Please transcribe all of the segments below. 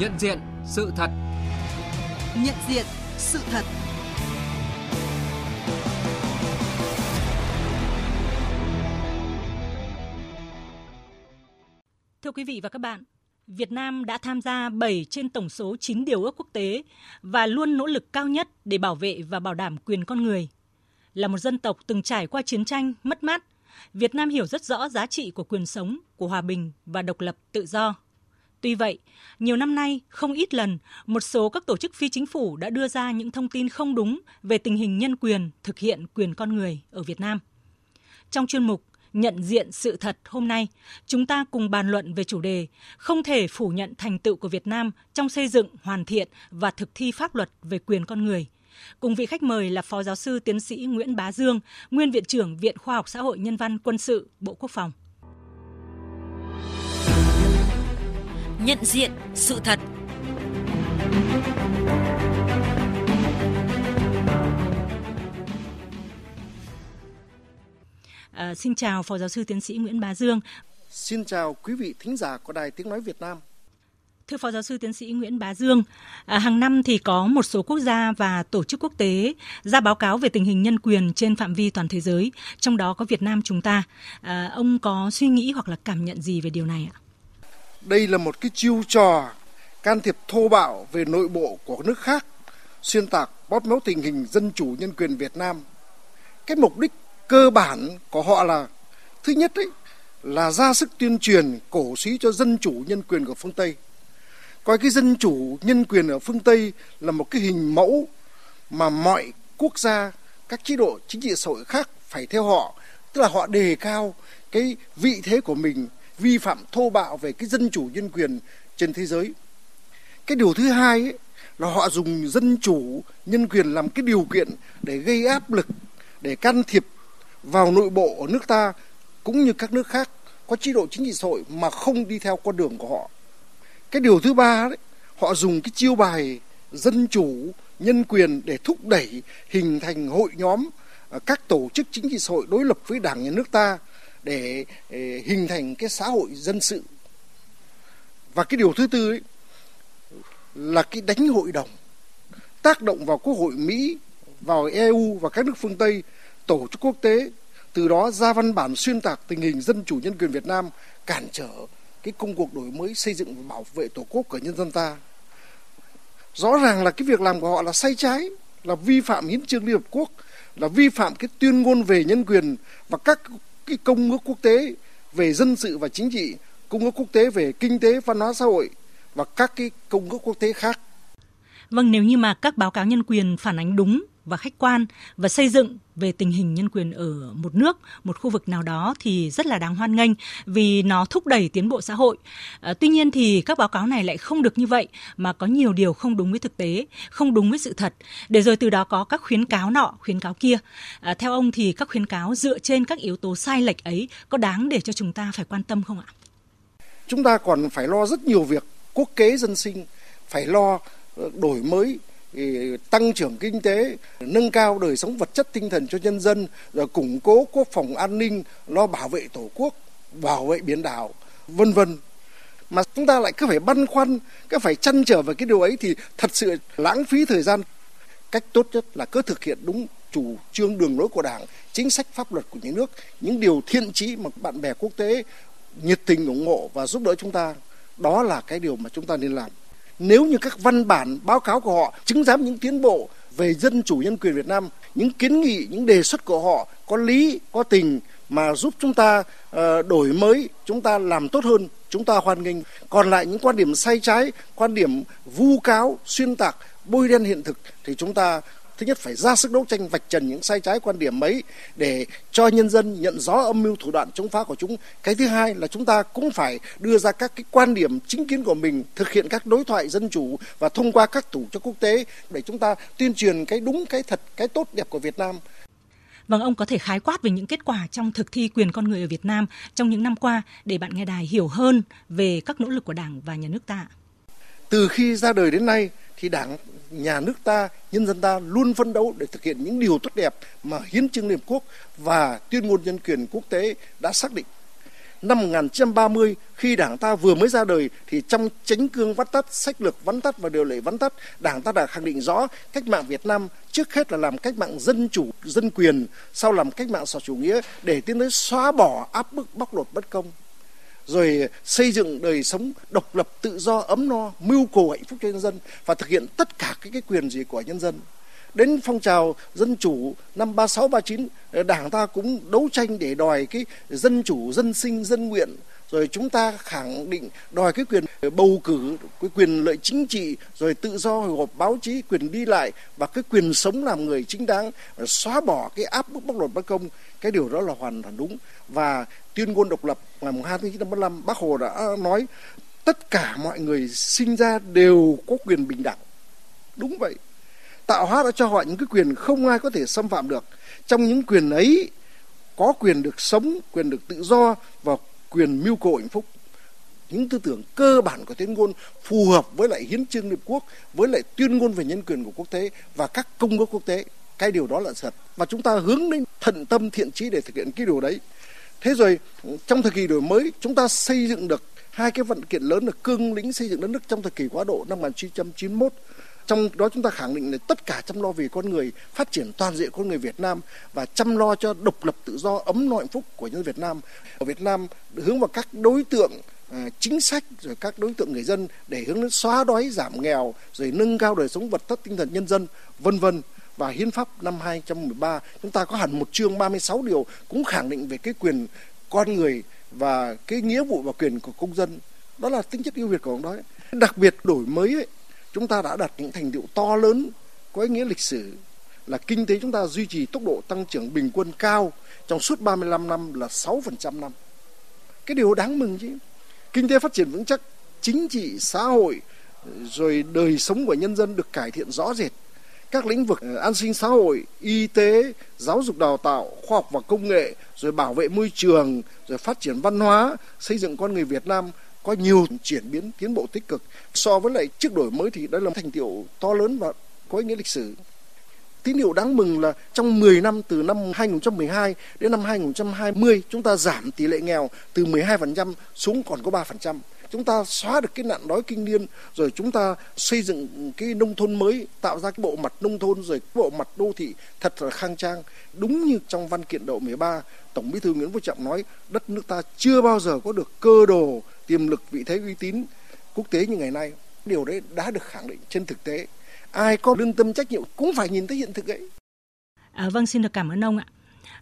Nhận diện sự thật. Nhận diện sự thật. Thưa quý vị và các bạn, Việt Nam đã tham gia 7 trên tổng số 9 điều ước quốc tế và luôn nỗ lực cao nhất để bảo vệ và bảo đảm quyền con người. Là một dân tộc từng trải qua chiến tranh, mất mát, Việt Nam hiểu rất rõ giá trị của quyền sống, của hòa bình và độc lập tự do. Tuy vậy, nhiều năm nay, không ít lần, một số các tổ chức phi chính phủ đã đưa ra những thông tin không đúng về tình hình nhân quyền, thực hiện quyền con người ở Việt Nam. Trong chuyên mục Nhận diện sự thật hôm nay, chúng ta cùng bàn luận về chủ đề không thể phủ nhận thành tựu của Việt Nam trong xây dựng, hoàn thiện và thực thi pháp luật về quyền con người. Cùng vị khách mời là Phó Giáo sư Tiến sĩ Nguyễn Bá Dương, Nguyên Viện trưởng Viện Khoa học Xã hội Nhân văn Quân sự, Bộ Quốc phòng. Nhận diện sự thật À, xin chào Phó Giáo sư Tiến sĩ Nguyễn Bá Dương. Xin chào quý vị thính giả của Đài Tiếng Nói Việt Nam. Thưa Phó Giáo sư Tiến sĩ Nguyễn Bá Dương, à, hàng năm thì có một số quốc gia và tổ chức quốc tế ra báo cáo về tình hình nhân quyền trên phạm vi toàn thế giới, trong đó có Việt Nam chúng ta. À, ông có suy nghĩ hoặc là cảm nhận gì về điều này ạ? Đây là một cái chiêu trò can thiệp thô bạo về nội bộ của nước khác, xuyên tạc bóp méo tình hình dân chủ nhân quyền Việt Nam. Cái mục đích cơ bản của họ là thứ nhất ấy là ra sức tuyên truyền cổ suý cho dân chủ nhân quyền của phương Tây. Coi cái dân chủ nhân quyền ở phương Tây là một cái hình mẫu mà mọi quốc gia, các chế độ chính trị xã hội khác phải theo họ, tức là họ đề cao cái vị thế của mình vi phạm thô bạo về cái dân chủ nhân quyền trên thế giới. Cái điều thứ hai ấy, là họ dùng dân chủ nhân quyền làm cái điều kiện để gây áp lực, để can thiệp vào nội bộ ở nước ta cũng như các nước khác có chế độ chính trị xã hội mà không đi theo con đường của họ. Cái điều thứ ba đấy, họ dùng cái chiêu bài dân chủ, nhân quyền để thúc đẩy hình thành hội nhóm à, các tổ chức chính trị xã hội đối lập với đảng nhà nước ta để, ờ, hình thành cái xã hội dân sự. Và cái điều thứ tư ấy, là cái đánh hội đồng tác động vào quốc hội Mỹ, vào EU và các nước phương Tây tổ chức quốc tế từ đó ra văn bản xuyên tạc tình hình dân chủ nhân quyền Việt Nam cản trở cái công cuộc đổi mới xây dựng và bảo vệ tổ quốc của nhân dân ta rõ ràng là cái việc làm của họ là sai trái là vi phạm hiến trương liên hợp quốc là vi phạm cái tuyên ngôn về nhân quyền và các cái công ước quốc tế về dân sự và chính trị công ước quốc tế về kinh tế văn hóa xã hội và các cái công ước quốc tế khác. Vâng, nếu như mà các báo cáo nhân quyền phản ánh đúng và khách quan và xây dựng về tình hình nhân quyền ở một nước, một khu vực nào đó thì rất là đáng hoan nghênh vì nó thúc đẩy tiến bộ xã hội. À, tuy nhiên thì các báo cáo này lại không được như vậy mà có nhiều điều không đúng với thực tế, không đúng với sự thật. Để rồi từ đó có các khuyến cáo nọ, khuyến cáo kia. À, theo ông thì các khuyến cáo dựa trên các yếu tố sai lệch ấy có đáng để cho chúng ta phải quan tâm không ạ? Chúng ta còn phải lo rất nhiều việc quốc kế dân sinh, phải lo ờ, đổi mới tăng trưởng kinh tế, nâng cao đời sống vật chất tinh thần cho nhân dân, rồi củng cố quốc phòng an ninh, lo bảo vệ tổ quốc, bảo vệ biển đảo, vân vân. Mà chúng ta lại cứ phải băn khoăn, cứ phải chăn trở về cái điều ấy thì thật sự lãng phí thời gian. Cách tốt nhất là cứ thực hiện đúng chủ trương đường lối của Đảng, chính sách pháp luật của nhà nước, những điều thiện chí mà bạn bè quốc tế nhiệt tình ủng hộ và giúp đỡ chúng ta. Đó là cái điều mà chúng ta nên làm nếu như các văn bản báo cáo của họ chứng giám những tiến bộ về dân chủ nhân quyền Việt Nam, những kiến nghị, những đề xuất của họ có lý, có tình mà giúp chúng ta uh, đổi mới, chúng ta làm tốt hơn, chúng ta hoan nghênh. Còn lại những quan điểm sai trái, quan điểm vu cáo, xuyên tạc, bôi đen hiện thực thì chúng ta thứ nhất phải ra sức đấu tranh vạch trần những sai trái quan điểm ấy để cho nhân dân nhận rõ âm mưu thủ đoạn chống phá của chúng cái thứ hai là chúng ta cũng phải đưa ra các cái quan điểm chính kiến của mình thực hiện các đối thoại dân chủ và thông qua các tổ chức quốc tế để chúng ta tuyên truyền cái đúng cái thật cái tốt đẹp của Việt Nam Vâng, ông có thể khái quát về những kết quả trong thực thi quyền con người ở Việt Nam trong những năm qua để bạn nghe đài hiểu hơn về các nỗ lực của Đảng và nhà nước ta. Từ khi ra đời đến nay thì Đảng nhà nước ta, nhân dân ta luôn phấn đấu để thực hiện những điều tốt đẹp mà Hiến trương Liên Hợp Quốc và Tuyên ngôn nhân quyền quốc tế đã xác định. năm 1930 khi Đảng ta vừa mới ra đời thì trong chánh cương vắn tắt, sách lược vắn tắt và điều lệ vắn tắt, Đảng ta đã khẳng định rõ cách mạng Việt Nam trước hết là làm cách mạng dân chủ, dân quyền, sau làm cách mạng xã chủ nghĩa để tiến tới xóa bỏ áp bức bóc lột bất công rồi xây dựng đời sống độc lập, tự do, ấm no, mưu cầu hạnh phúc cho nhân dân và thực hiện tất cả các cái quyền gì của nhân dân. Đến phong trào dân chủ năm 36 39 Đảng ta cũng đấu tranh để đòi cái dân chủ, dân sinh, dân nguyện rồi chúng ta khẳng định đòi cái quyền bầu cử, cái quyền lợi chính trị, rồi tự do hội họp báo chí, quyền đi lại và cái quyền sống làm người chính đáng, xóa bỏ cái áp bức bóc lột bất công, cái điều đó là hoàn toàn đúng. Và tuyên ngôn độc lập ngày 2 tháng 9 năm 45 bác hồ đã nói, tất cả mọi người sinh ra đều có quyền bình đẳng. Đúng vậy. Tạo hóa đã cho họ những cái quyền không ai có thể xâm phạm được. Trong những quyền ấy, có quyền được sống, quyền được tự do và quyền mưu cầu hạnh phúc. Những tư tưởng cơ bản của tuyên ngôn phù hợp với lại hiến trương liên quốc, với lại tuyên ngôn về nhân quyền của quốc tế và các công ước quốc tế. Cái điều đó là thật. Và chúng ta hướng đến thận tâm thiện trí để thực hiện cái điều đấy. Thế rồi, trong thời kỳ đổi mới, chúng ta xây dựng được hai cái vận kiện lớn là cương lĩnh xây dựng đất nước trong thời kỳ quá độ năm 1991 trong đó chúng ta khẳng định là tất cả chăm lo vì con người phát triển toàn diện con người Việt Nam và chăm lo cho độc lập tự do ấm no hạnh phúc của nhân dân Việt Nam. Ở Việt Nam hướng vào các đối tượng à, chính sách rồi các đối tượng người dân để hướng đến xóa đói giảm nghèo rồi nâng cao đời sống vật chất tinh thần nhân dân vân vân. Và hiến pháp năm 2013 chúng ta có hẳn một chương 36 điều cũng khẳng định về cái quyền con người và cái nghĩa vụ và quyền của công dân. Đó là tính chất ưu việt của ông đó đặc biệt đổi mới ấy, chúng ta đã đạt những thành tựu to lớn có ý nghĩa lịch sử là kinh tế chúng ta duy trì tốc độ tăng trưởng bình quân cao trong suốt 35 năm là 6% năm. Cái điều đáng mừng chứ. Kinh tế phát triển vững chắc, chính trị, xã hội rồi đời sống của nhân dân được cải thiện rõ rệt. Các lĩnh vực ờ, an sinh xã hội, y tế, giáo dục đào tạo, khoa học và công nghệ, rồi bảo vệ môi trường, rồi phát triển văn hóa, xây dựng con người Việt Nam có nhiều chuyển biến, tiến bộ tích cực so với lại trước đổi mới thì đó là thành tiệu to lớn và có ý nghĩa lịch sử tín hiệu đáng mừng là trong 10 năm, từ năm 2012 đến năm 2020 chúng ta giảm tỷ lệ nghèo từ 12% xuống còn có 3%. Chúng ta xóa được cái nạn đói kinh niên rồi chúng ta xây dựng cái nông thôn mới tạo ra cái bộ mặt nông thôn rồi cái bộ mặt đô thị thật là khang trang. Đúng như trong văn kiện độ 13 Tổng Bí thư Nguyễn Phú Trọng nói đất nước ta chưa bao giờ có được cơ đồ tiềm lực vị thế uy tín quốc tế như ngày nay. Điều đấy đã được khẳng định trên thực tế. Ai có lương tâm trách nhiệm cũng phải nhìn thấy hiện thực ấy. À, vâng xin được cảm ơn ông ạ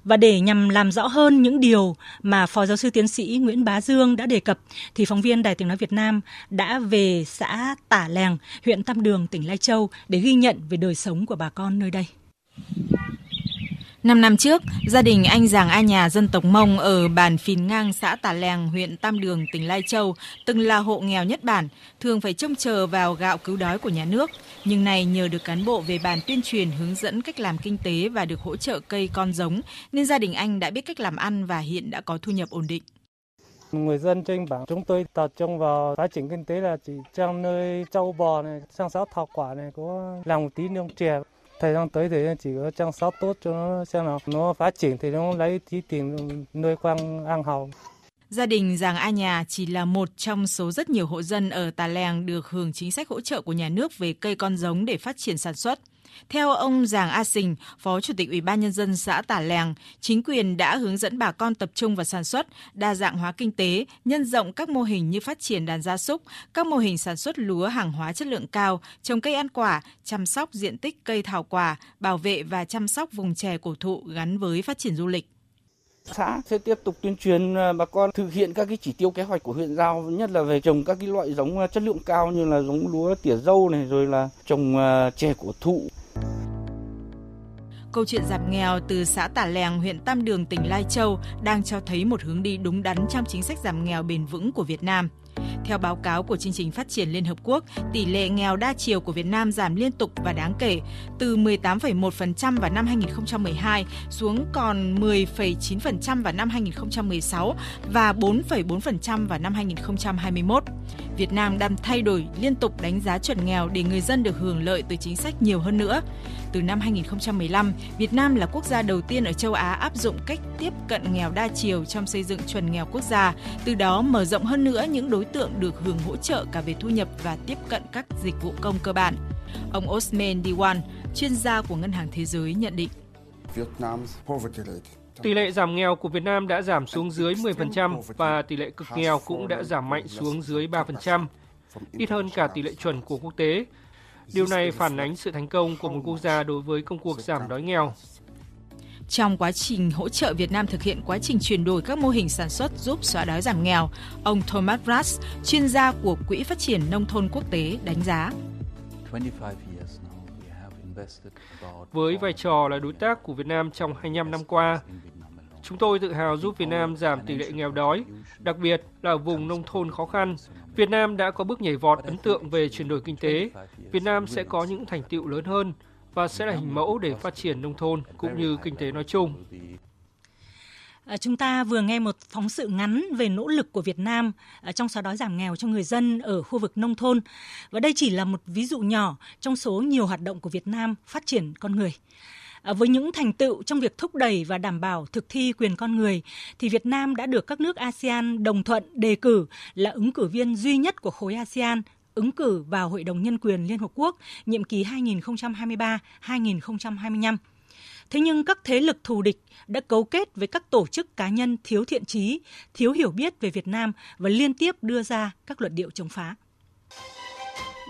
và để nhằm làm rõ hơn những điều mà Phó Giáo sư Tiến sĩ Nguyễn Bá Dương đã đề cập, thì phóng viên Đài Tiếng Nói Việt Nam đã về xã Tả Lèng, huyện Tam Đường, tỉnh Lai Châu để ghi nhận về đời sống của bà con nơi đây. Năm năm trước, gia đình anh Giàng A Nhà dân tộc Mông ở bản Phìn Ngang, xã Tà Lèng, huyện Tam Đường, tỉnh Lai Châu, từng là hộ nghèo nhất bản, thường phải trông chờ vào gạo cứu đói của nhà nước. Nhưng này nhờ được cán bộ về bản tuyên truyền hướng dẫn cách làm kinh tế và được hỗ trợ cây con giống, nên gia đình anh đã biết cách làm ăn và hiện đã có thu nhập ổn định. Người dân trên bản chúng tôi tập trung vào phát triển kinh tế là chỉ trang nơi châu bò này, sang sáu thảo quả này có làm một tí nông chè thời gian tới thì chỉ có chăm sóc tốt cho nó xem nào nó phát triển thì nó lấy tí tiền nuôi quang ăn hầu Gia đình Giàng A Nhà chỉ là một trong số rất nhiều hộ dân ở Tà Lèng được hưởng chính sách hỗ trợ của nhà nước về cây con giống để phát triển sản xuất. Theo ông Giàng A Sình, Phó Chủ tịch Ủy ban Nhân dân xã Tả Lèng, chính quyền đã hướng dẫn bà con tập trung vào sản xuất, đa dạng hóa kinh tế, nhân rộng các mô hình như phát triển đàn gia súc, các mô hình sản xuất lúa hàng hóa chất lượng cao, trồng cây ăn quả, chăm sóc diện tích cây thảo quả, bảo vệ và chăm sóc vùng chè cổ thụ gắn với phát triển du lịch. Xã sẽ tiếp tục tuyên truyền ờ, bà con thực hiện các cái chỉ tiêu kế hoạch của huyện giao, nhất là về trồng các cái loại giống ờ, chất lượng cao như là giống lúa tỉa dâu này rồi là trồng ờ, chè cổ thụ. Câu chuyện giảm nghèo từ xã Tả Lèng, huyện Tam Đường, tỉnh Lai Châu đang cho thấy một hướng đi đúng đắn trong chính sách giảm nghèo bền vững của Việt Nam. Theo báo cáo của chương trình phát triển Liên Hợp Quốc, tỷ lệ nghèo đa chiều của Việt Nam giảm liên tục và đáng kể, từ 18,1% vào năm 2012 xuống còn 10,9% vào năm 2016 và 4,4% vào năm 2021. Việt Nam đang thay đổi liên tục đánh giá chuẩn nghèo để người dân được hưởng lợi từ chính sách nhiều hơn nữa. Từ năm 2015, Việt Nam là quốc gia đầu tiên ở châu Á áp dụng cách tiếp cận nghèo đa chiều trong xây dựng chuẩn nghèo quốc gia, từ đó mở rộng hơn nữa những đối tượng được hưởng hỗ trợ cả về thu nhập và tiếp cận các dịch vụ công cơ bản. Ông Osman Diwan, chuyên gia của Ngân hàng Thế giới nhận định. Tỷ lệ giảm nghèo của Việt Nam đã giảm xuống dưới 10% và tỷ lệ cực nghèo cũng đã giảm mạnh xuống dưới 3%, ít hơn cả tỷ lệ chuẩn của quốc tế. Điều này phản ánh sự thành công của một quốc gia đối với công cuộc giảm đói nghèo. Trong quá trình hỗ trợ Việt Nam thực hiện quá trình chuyển đổi các mô hình sản xuất giúp xóa đói giảm nghèo, ông Thomas Brass, chuyên gia của Quỹ Phát triển Nông thôn Quốc tế, đánh giá. Với vai trò là đối tác của Việt Nam trong 25 năm qua, chúng tôi tự hào giúp Việt Nam giảm tỷ lệ nghèo đói, đặc biệt là vùng nông thôn khó khăn. Việt Nam đã có bước nhảy vọt ấn tượng về chuyển đổi kinh tế. Việt Nam sẽ có những thành tựu lớn hơn và sẽ là hình mẫu để phát triển nông thôn cũng như kinh tế nói chung. À, chúng ta vừa nghe một phóng sự ngắn về nỗ lực của Việt Nam à, trong xóa đói giảm nghèo cho người dân ở khu vực nông thôn. Và đây chỉ là một ví dụ nhỏ trong số nhiều hoạt động của Việt Nam phát triển con người. À, với những thành tựu trong việc thúc đẩy và đảm bảo thực thi quyền con người, thì Việt Nam đã được các nước ASEAN đồng thuận đề cử là ứng cử viên duy nhất của khối ASEAN ứng cử vào Hội đồng Nhân quyền Liên Hợp Quốc nhiệm kỳ 2023-2025. Thế nhưng các thế lực thù địch đã cấu kết với các tổ chức cá nhân thiếu thiện trí, thiếu hiểu biết về Việt Nam và liên tiếp đưa ra các luận điệu chống phá.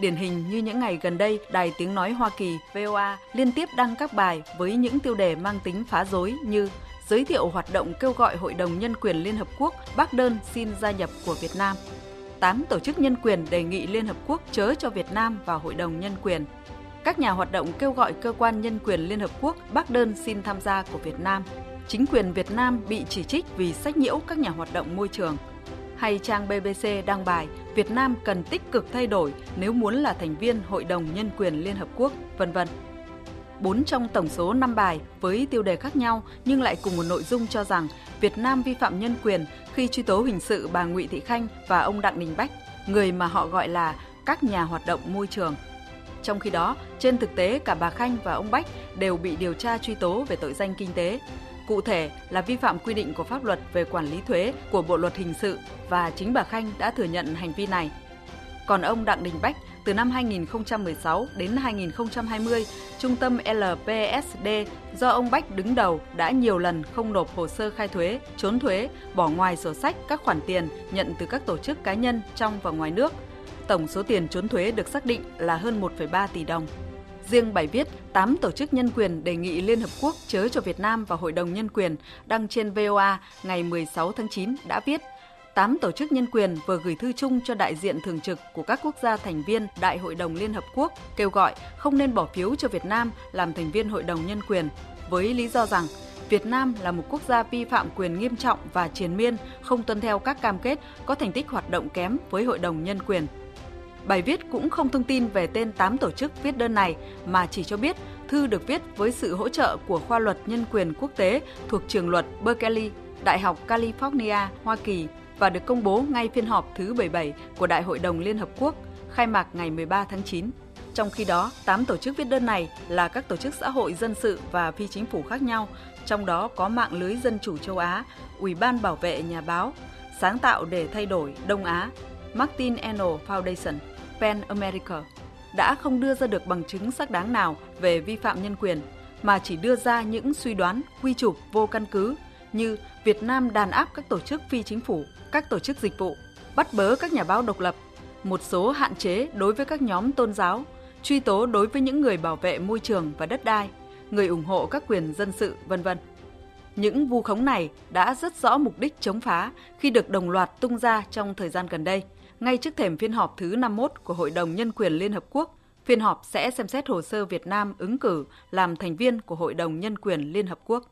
Điển hình như những ngày gần đây, Đài Tiếng Nói Hoa Kỳ VOA liên tiếp đăng các bài với những tiêu đề mang tính phá rối như giới thiệu hoạt động kêu gọi Hội đồng Nhân quyền Liên Hợp Quốc bác đơn xin gia nhập của Việt Nam. 8 tổ chức nhân quyền đề nghị Liên Hợp Quốc chớ cho Việt Nam vào Hội đồng Nhân quyền các nhà hoạt động kêu gọi cơ quan nhân quyền Liên Hợp Quốc bác đơn xin tham gia của Việt Nam. Chính quyền Việt Nam bị chỉ trích vì sách nhiễu các nhà hoạt động môi trường. Hay trang BBC đăng bài Việt Nam cần tích cực thay đổi nếu muốn là thành viên Hội đồng Nhân quyền Liên Hợp Quốc, vân vân. Bốn trong tổng số 5 bài với tiêu đề khác nhau nhưng lại cùng một nội dung cho rằng Việt Nam vi phạm nhân quyền khi truy tố hình sự bà Nguyễn Thị Khanh và ông Đặng Đình Bách, người mà họ gọi là các nhà hoạt động môi trường – trong khi đó, trên thực tế cả bà Khanh và ông Bách đều bị điều tra truy tố về tội danh kinh tế. Cụ thể là vi phạm quy định của pháp luật về quản lý thuế của Bộ luật hình sự và chính bà Khanh đã thừa nhận hành vi này. Còn ông Đặng Đình Bách từ năm 2016 đến 2020, trung tâm LPSD do ông Bách đứng đầu đã nhiều lần không nộp hồ sơ khai thuế, trốn thuế, bỏ ngoài sổ sách các khoản tiền nhận từ các tổ chức cá nhân trong và ngoài nước – tổng số tiền trốn thuế được xác định là hơn 1,3 tỷ đồng. Riêng bài viết 8 tổ chức nhân quyền đề nghị Liên Hợp Quốc chớ cho Việt Nam vào Hội đồng Nhân quyền đăng trên VOA ngày 16 tháng 9 đã viết 8 tổ chức nhân quyền vừa gửi thư chung cho đại diện thường trực của các quốc gia thành viên Đại hội đồng Liên Hợp Quốc kêu gọi không nên bỏ phiếu cho Việt Nam làm thành viên Hội đồng Nhân quyền với lý do rằng Việt Nam là một quốc gia vi phạm quyền nghiêm trọng và triền miên, không tuân theo các cam kết, có thành tích hoạt động kém với Hội đồng Nhân quyền. Bài viết cũng không thông tin về tên 8 tổ chức viết đơn này mà chỉ cho biết thư được viết với sự hỗ trợ của khoa luật nhân quyền quốc tế thuộc trường luật Berkeley, Đại học California, Hoa Kỳ và được công bố ngay phiên họp thứ 77 của Đại hội đồng Liên Hợp Quốc, khai mạc ngày 13 tháng 9. Trong khi đó, 8 tổ chức viết đơn này là các tổ chức xã hội dân sự và phi chính phủ khác nhau, trong đó có mạng lưới dân chủ châu Á, Ủy ban bảo vệ nhà báo, sáng tạo để thay đổi Đông Á, Martin Eno Foundation, PEN America đã không đưa ra được bằng chứng xác đáng nào về vi phạm nhân quyền, mà chỉ đưa ra những suy đoán quy chụp vô căn cứ như Việt Nam đàn áp các tổ chức phi chính phủ, các tổ chức dịch vụ, bắt bớ các nhà báo độc lập, một số hạn chế đối với các nhóm tôn giáo, truy tố đối với những người bảo vệ môi trường và đất đai, người ủng hộ các quyền dân sự, vân vân. Những vu khống này đã rất rõ mục đích chống phá khi được đồng loạt tung ra trong thời gian gần đây – ngay trước thềm phiên họp thứ 51 của Hội đồng Nhân quyền Liên Hợp Quốc. Phiên họp sẽ xem xét hồ sơ Việt Nam ứng cử làm thành viên của Hội đồng Nhân quyền Liên Hợp Quốc.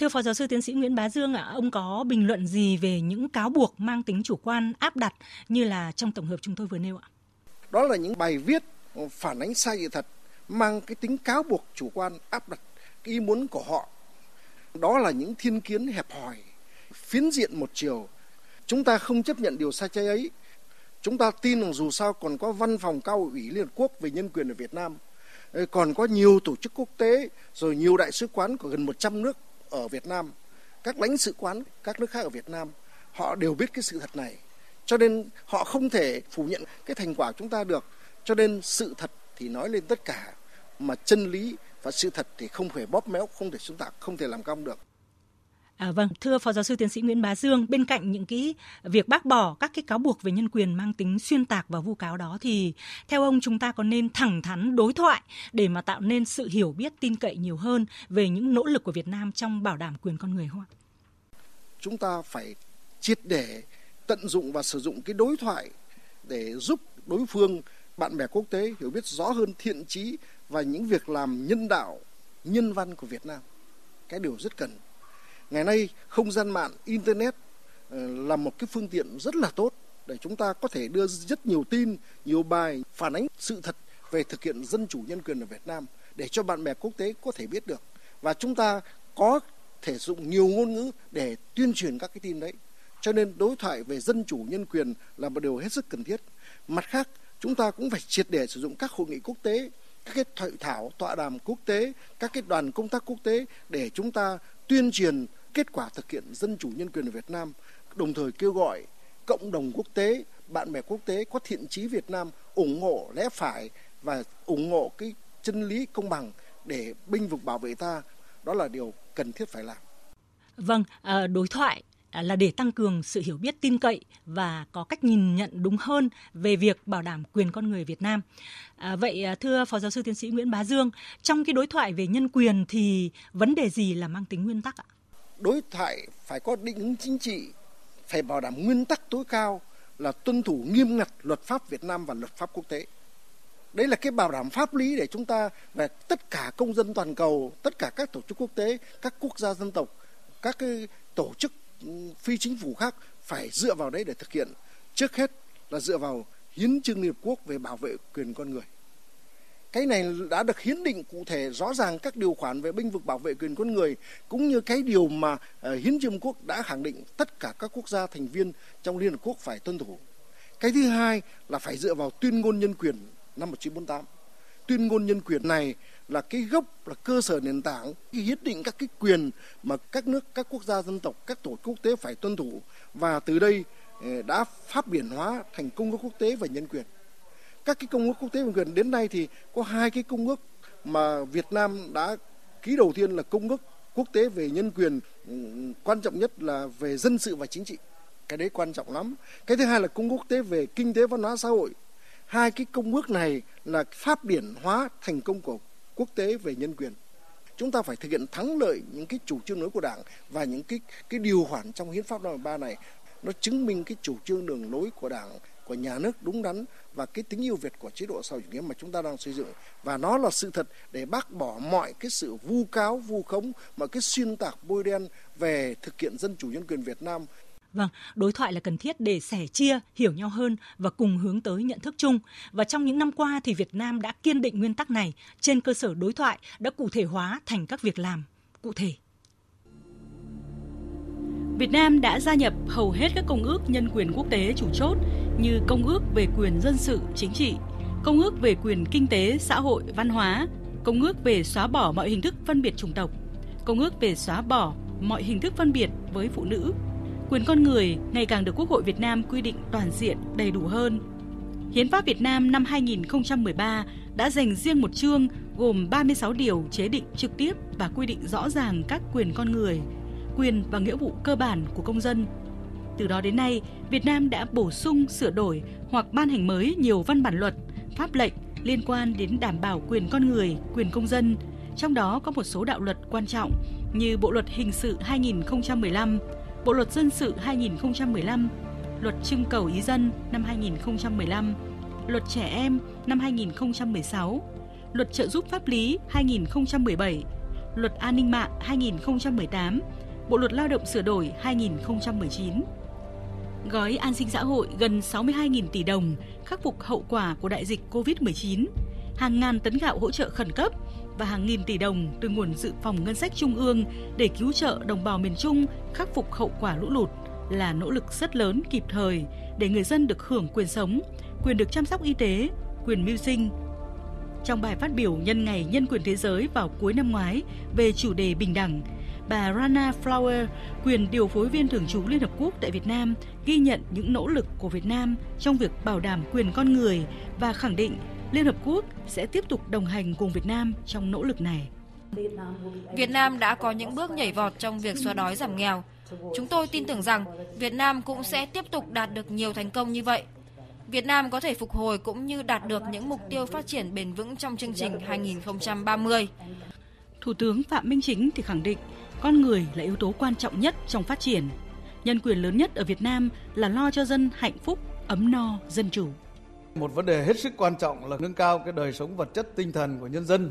Thưa Phó Giáo sư Tiến sĩ Nguyễn Bá Dương ạ, ông có bình luận gì về những cáo buộc mang tính chủ quan áp đặt như là trong tổng hợp chúng tôi vừa nêu ạ? Đó là những bài viết ờ, phản ánh sai sự thật, mang cái tính cáo buộc chủ quan áp đặt cái ý muốn của họ. Đó là những thiên kiến hẹp hòi, phiến diện một chiều, Chúng ta không chấp nhận điều sai trái ấy. Chúng ta tin rằng dù sao còn có văn phòng cao ủy Liên Hợp Quốc về nhân quyền ở Việt Nam, ờ, còn có nhiều tổ chức quốc tế, rồi nhiều đại sứ quán của gần 100 nước ở Việt Nam, các lãnh sự quán các nước khác ở Việt Nam, họ đều biết cái sự thật này. Cho nên họ không thể phủ nhận cái thành quả chúng ta được. Cho nên sự thật thì nói lên tất cả, mà chân lý và sự thật thì không thể bóp méo, không thể xuyên tạc, không thể làm cong được. À, vâng, thưa Phó Giáo sư Tiến sĩ Nguyễn Bá Dương, bên cạnh những cái việc bác bỏ các cái cáo buộc về nhân quyền mang tính xuyên tạc và vu cáo đó thì theo ông chúng ta có nên thẳng thắn đối thoại để mà tạo nên sự hiểu biết tin cậy nhiều hơn về những nỗ lực của Việt Nam trong bảo đảm quyền con người không ạ? Chúng ta phải triệt để tận dụng và sử dụng cái đối thoại để giúp đối phương bạn bè quốc tế hiểu biết rõ hơn thiện trí và những việc làm nhân đạo, nhân văn của Việt Nam. Cái điều rất cần ngày nay, không gian mạng, internet ờ, là một cái phương tiện rất là tốt để chúng ta có thể đưa rất nhiều tin, nhiều bài phản ánh sự thật về thực hiện dân chủ nhân quyền ở Việt Nam để cho bạn bè quốc tế có thể biết được. Và chúng ta có thể dụng nhiều ngôn ngữ để tuyên truyền các cái tin đấy. Cho nên đối thoại về dân chủ nhân quyền là một điều hết sức cần thiết. Mặt khác, chúng ta cũng phải triệt để sử dụng các hội nghị quốc tế, các cái hội thảo, tọa đàm quốc tế, các cái đoàn công tác quốc tế để chúng ta tuyên truyền kết quả thực hiện dân chủ nhân quyền ở Việt Nam, đồng thời kêu gọi cộng đồng quốc tế, bạn bè quốc tế có thiện chí Việt Nam ủng hộ lẽ phải và ủng hộ cái chân lý công bằng để binh vực bảo vệ ta. Đó là điều cần thiết phải làm. Vâng, ờ, đối thoại ờ, là để tăng cường sự hiểu biết tin cậy và có cách nhìn nhận đúng hơn về việc bảo đảm quyền con người Việt Nam. À, vậy thưa Phó Giáo sư Tiến sĩ Nguyễn Bá Dương, trong cái đối thoại về nhân quyền thì vấn đề gì là mang tính nguyên tắc ạ? Đối thoại phải có định hướng chính trị, phải bảo đảm nguyên tắc tối cao là tuân thủ nghiêm ngặt luật pháp Việt Nam và luật pháp quốc tế. Đấy là cái bảo đảm pháp lý để chúng ta và tất cả công dân toàn cầu, tất cả các tổ chức quốc tế, các quốc gia dân tộc, các cái tổ chức ừ, phi chính phủ khác phải dựa vào đấy để thực hiện. Trước hết là dựa vào hiến trương Liên Hợp Quốc về bảo vệ quyền con người cái này đã được hiến định cụ thể rõ ràng các điều khoản về binh vực bảo vệ quyền con người, cũng như cái điều mà ờ, hiến trương quốc đã khẳng định tất cả các quốc gia thành viên trong liên hợp quốc phải tuân thủ. Cái thứ hai là phải dựa vào tuyên ngôn nhân quyền năm 1948 tuyên ngôn nhân quyền này là cái gốc, là cơ sở nền tảng cái hiến định các cái quyền mà các nước, các quốc gia dân tộc, các tổ chức quốc tế phải tuân thủ. Và từ đây ờ, đã pháp biển hóa thành công ước quốc tế về nhân quyền các cái công ước quốc tế về quyền đến nay thì có hai cái công ước mà Việt Nam đã ký đầu tiên là công ước quốc tế về nhân quyền ừ, quan trọng nhất là về dân sự và chính trị. Cái đấy quan trọng lắm. Cái thứ hai là công ước quốc tế về kinh tế văn hóa xã hội. Hai cái công ước này là pháp điển hóa thành công của quốc tế về nhân quyền. Chúng ta phải thực hiện thắng lợi những cái chủ trương lối của đảng và những cái cái điều khoản trong hiến pháp năm ba này. Nó chứng minh cái chủ trương đường lối của đảng của nhà nước đúng đắn và cái tính yêu Việt của chế độ xã hội chủ nghĩa mà chúng ta đang xây dựng và nó là sự thật để bác bỏ mọi cái sự vu cáo vu khống mọi cái xuyên tạc bôi đen về thực hiện dân chủ nhân quyền Việt Nam Vâng, đối thoại là cần thiết để sẻ chia, hiểu nhau hơn và cùng hướng tới nhận thức chung. Và trong những năm qua thì Việt Nam đã kiên định nguyên tắc này trên cơ sở đối thoại đã cụ thể hóa thành các việc làm cụ thể. Việt Nam đã gia nhập hầu hết các công ước nhân quyền quốc tế chủ chốt như Công ước về quyền dân sự chính trị, Công ước về quyền kinh tế xã hội văn hóa, Công ước về xóa bỏ mọi hình thức phân biệt chủng tộc, Công ước về xóa bỏ mọi hình thức phân biệt với phụ nữ. Quyền con người ngày càng được Quốc hội Việt Nam quy định toàn diện đầy đủ hơn. Hiến pháp Việt Nam năm 2013 đã dành riêng một chương gồm 36 điều chế định trực tiếp và quy định rõ ràng các quyền con người, quyền và nghĩa vụ cơ bản của công dân. Từ đó đến nay, Việt Nam đã bổ sung, sửa đổi hoặc ban hành mới nhiều văn bản luật, pháp lệnh liên quan đến đảm bảo quyền con người, quyền công dân, trong đó có một số đạo luật quan trọng như Bộ luật hình sự 2015, Bộ luật dân sự 2015, Luật trưng cầu ý dân năm 2015, Luật trẻ em năm 2016, Luật trợ giúp pháp lý 2017, Luật an ninh mạng 2018 Bộ luật lao động sửa đổi 2019. Gói an sinh xã hội gần 62.000 tỷ đồng khắc phục hậu quả của đại dịch COVID-19, hàng ngàn tấn gạo hỗ trợ khẩn cấp và hàng nghìn tỷ đồng từ nguồn dự phòng ngân sách trung ương để cứu trợ đồng bào miền Trung khắc phục hậu quả lũ lụt là nỗ lực rất lớn kịp thời để người dân được hưởng quyền sống, quyền được chăm sóc y tế, quyền mưu sinh. Trong bài phát biểu nhân ngày Nhân quyền Thế giới vào cuối năm ngoái về chủ đề bình đẳng, bà Rana Flower, quyền điều phối viên thường trú Liên Hợp Quốc tại Việt Nam, ghi nhận những nỗ lực của Việt Nam trong việc bảo đảm quyền con người và khẳng định Liên Hợp Quốc sẽ tiếp tục đồng hành cùng Việt Nam trong nỗ lực này. Việt Nam đã có những bước nhảy vọt trong việc xóa đói giảm nghèo. Chúng tôi tin tưởng rằng Việt Nam cũng sẽ tiếp tục đạt được nhiều thành công như vậy. Việt Nam có thể phục hồi cũng như đạt được những mục tiêu phát triển bền vững trong chương trình 2030. Thủ tướng Phạm Minh Chính thì khẳng định con người là yếu tố quan trọng nhất trong phát triển. Nhân quyền lớn nhất ở Việt Nam là lo cho dân hạnh phúc, ấm no, dân chủ. Một vấn đề hết sức quan trọng là nâng cao cái đời sống vật chất tinh thần của nhân dân.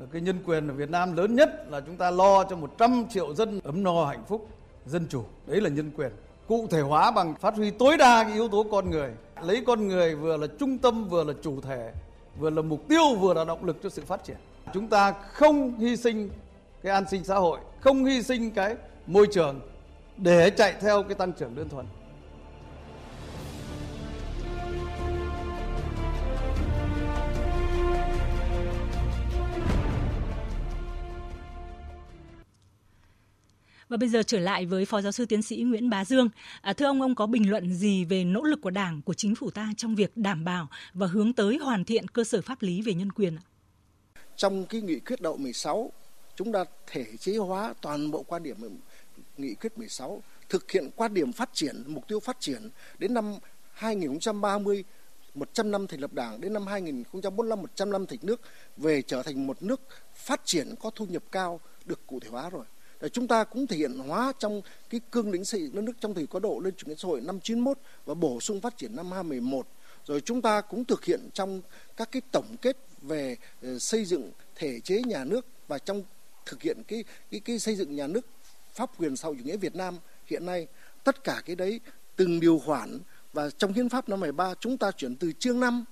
Là cái nhân quyền ở Việt Nam lớn nhất là chúng ta lo cho 100 triệu dân ấm no hạnh phúc, dân chủ. Đấy là nhân quyền. Cụ thể hóa bằng phát huy tối đa cái yếu tố con người. Lấy con người vừa là trung tâm, vừa là chủ thể, vừa là mục tiêu, vừa là động lực cho sự phát triển. Chúng ta không hy sinh cái an sinh xã hội, không hy sinh cái môi trường để chạy theo cái tăng trưởng đơn thuần. Và bây giờ trở lại với Phó Giáo sư Tiến sĩ Nguyễn Bá Dương. À, thưa ông, ông có bình luận gì về nỗ lực của Đảng, của chính phủ ta trong việc đảm bảo và hướng tới hoàn thiện cơ sở pháp lý về nhân quyền ạ? Trong cái nghị quyết đậu 16, chúng ta thể chế hóa toàn bộ quan điểm nghị quyết 16 thực hiện quan điểm phát triển, mục tiêu phát triển đến năm 2030 100 năm thành lập Đảng đến năm 2045 100 năm thành nước về trở thành một nước phát triển có thu nhập cao được cụ thể hóa rồi. Để chúng ta cũng thể hiện hóa trong cái cương lĩnh xây dựng đất nước trong thời có độ lên chủ nghĩa xã hội năm 91 và bổ sung phát triển năm 2011. Rồi chúng ta cũng thực hiện trong các cái tổng kết về ờ, xây dựng thể chế nhà nước và trong thực hiện cái cái cái xây dựng nhà nước, pháp quyền sau chủ nghĩa Việt Nam hiện nay, tất cả cái đấy từng điều khoản và trong hiến pháp năm 13 chúng ta chuyển từ chương 5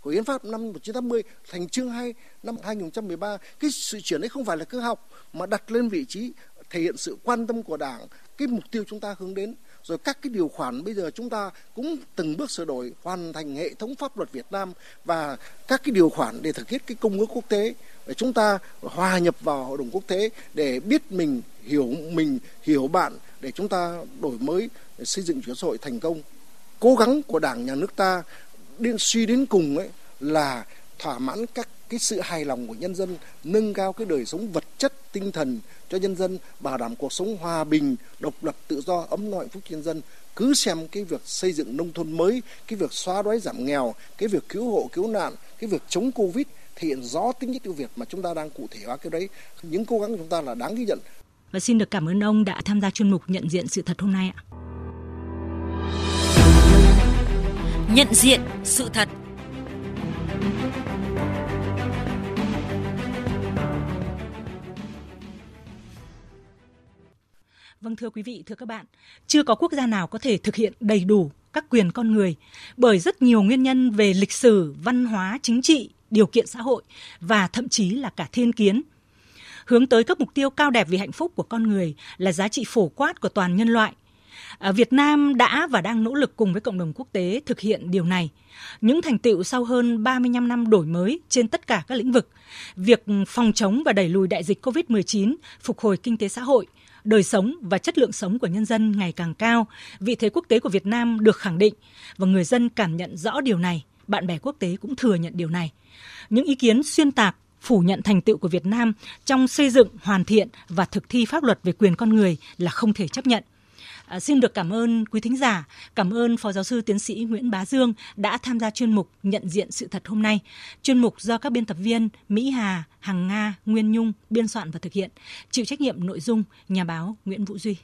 của hiến pháp năm 1980 thành chương 2 năm 2013 cái sự chuyển đấy không phải là cơ học mà đặt lên vị trí thể hiện sự quan tâm của đảng, cái mục tiêu chúng ta hướng đến. Rồi các cái điều khoản bây giờ chúng ta cũng từng bước sửa đổi, hoàn thành hệ thống pháp luật Việt Nam và các cái điều khoản để thực hiện cái công ước quốc tế chúng ta hòa nhập vào hội đồng quốc tế để biết mình, hiểu mình, hiểu bạn, để chúng ta đổi mới, để xây dựng chủ nghĩa xã hội thành công. Cố gắng của đảng, nhà nước ta đến, suy đến cùng ấy là thỏa mãn các cái sự hài lòng của nhân dân, nâng cao cái đời sống vật chất, tinh thần cho nhân dân, bảo đảm cuộc sống hòa bình, độc lập, tự do, ấm no, hạnh phúc nhân dân. Cứ xem cái việc xây dựng nông thôn mới, cái việc xóa đói giảm nghèo, cái việc cứu hộ, cứu nạn, cái việc chống covid thể hiện rõ tính chất ưu việt mà chúng ta đang cụ thể hóa cái đấy. Những cố gắng của chúng ta là đáng ghi nhận. Và xin được cảm ơn ông đã tham gia chuyên mục nhận diện sự thật hôm nay ạ. Nhận diện sự thật. Vâng thưa quý vị, thưa các bạn, chưa có quốc gia nào có thể thực hiện đầy đủ các quyền con người bởi rất nhiều nguyên nhân về lịch sử, văn hóa, chính trị, điều kiện xã hội và thậm chí là cả thiên kiến. Hướng tới các mục tiêu cao đẹp vì hạnh phúc của con người là giá trị phổ quát của toàn nhân loại. À, Việt Nam đã và đang nỗ lực cùng với cộng đồng quốc tế thực hiện điều này. Những thành tựu sau hơn 35 năm đổi mới trên tất cả các lĩnh vực, việc phòng chống và đẩy lùi đại dịch COVID-19, phục hồi kinh tế xã hội, đời sống và chất lượng sống của nhân dân ngày càng cao, vị thế quốc tế của Việt Nam được khẳng định và người dân cảm nhận rõ điều này, bạn bè quốc tế cũng thừa nhận điều này. Những ý kiến xuyên tạc phủ nhận thành tựu của Việt Nam trong xây dựng, hoàn thiện và thực thi pháp luật về quyền con người là không thể chấp nhận. À, xin được cảm ơn quý thính giả, cảm ơn Phó Giáo sư Tiến sĩ Nguyễn Bá Dương đã tham gia chuyên mục Nhận diện sự thật hôm nay. Chuyên mục do các biên tập viên Mỹ Hà, Hằng Nga, Nguyên Nhung biên soạn và thực hiện. Chịu trách nhiệm nội dung nhà báo Nguyễn Vũ Duy.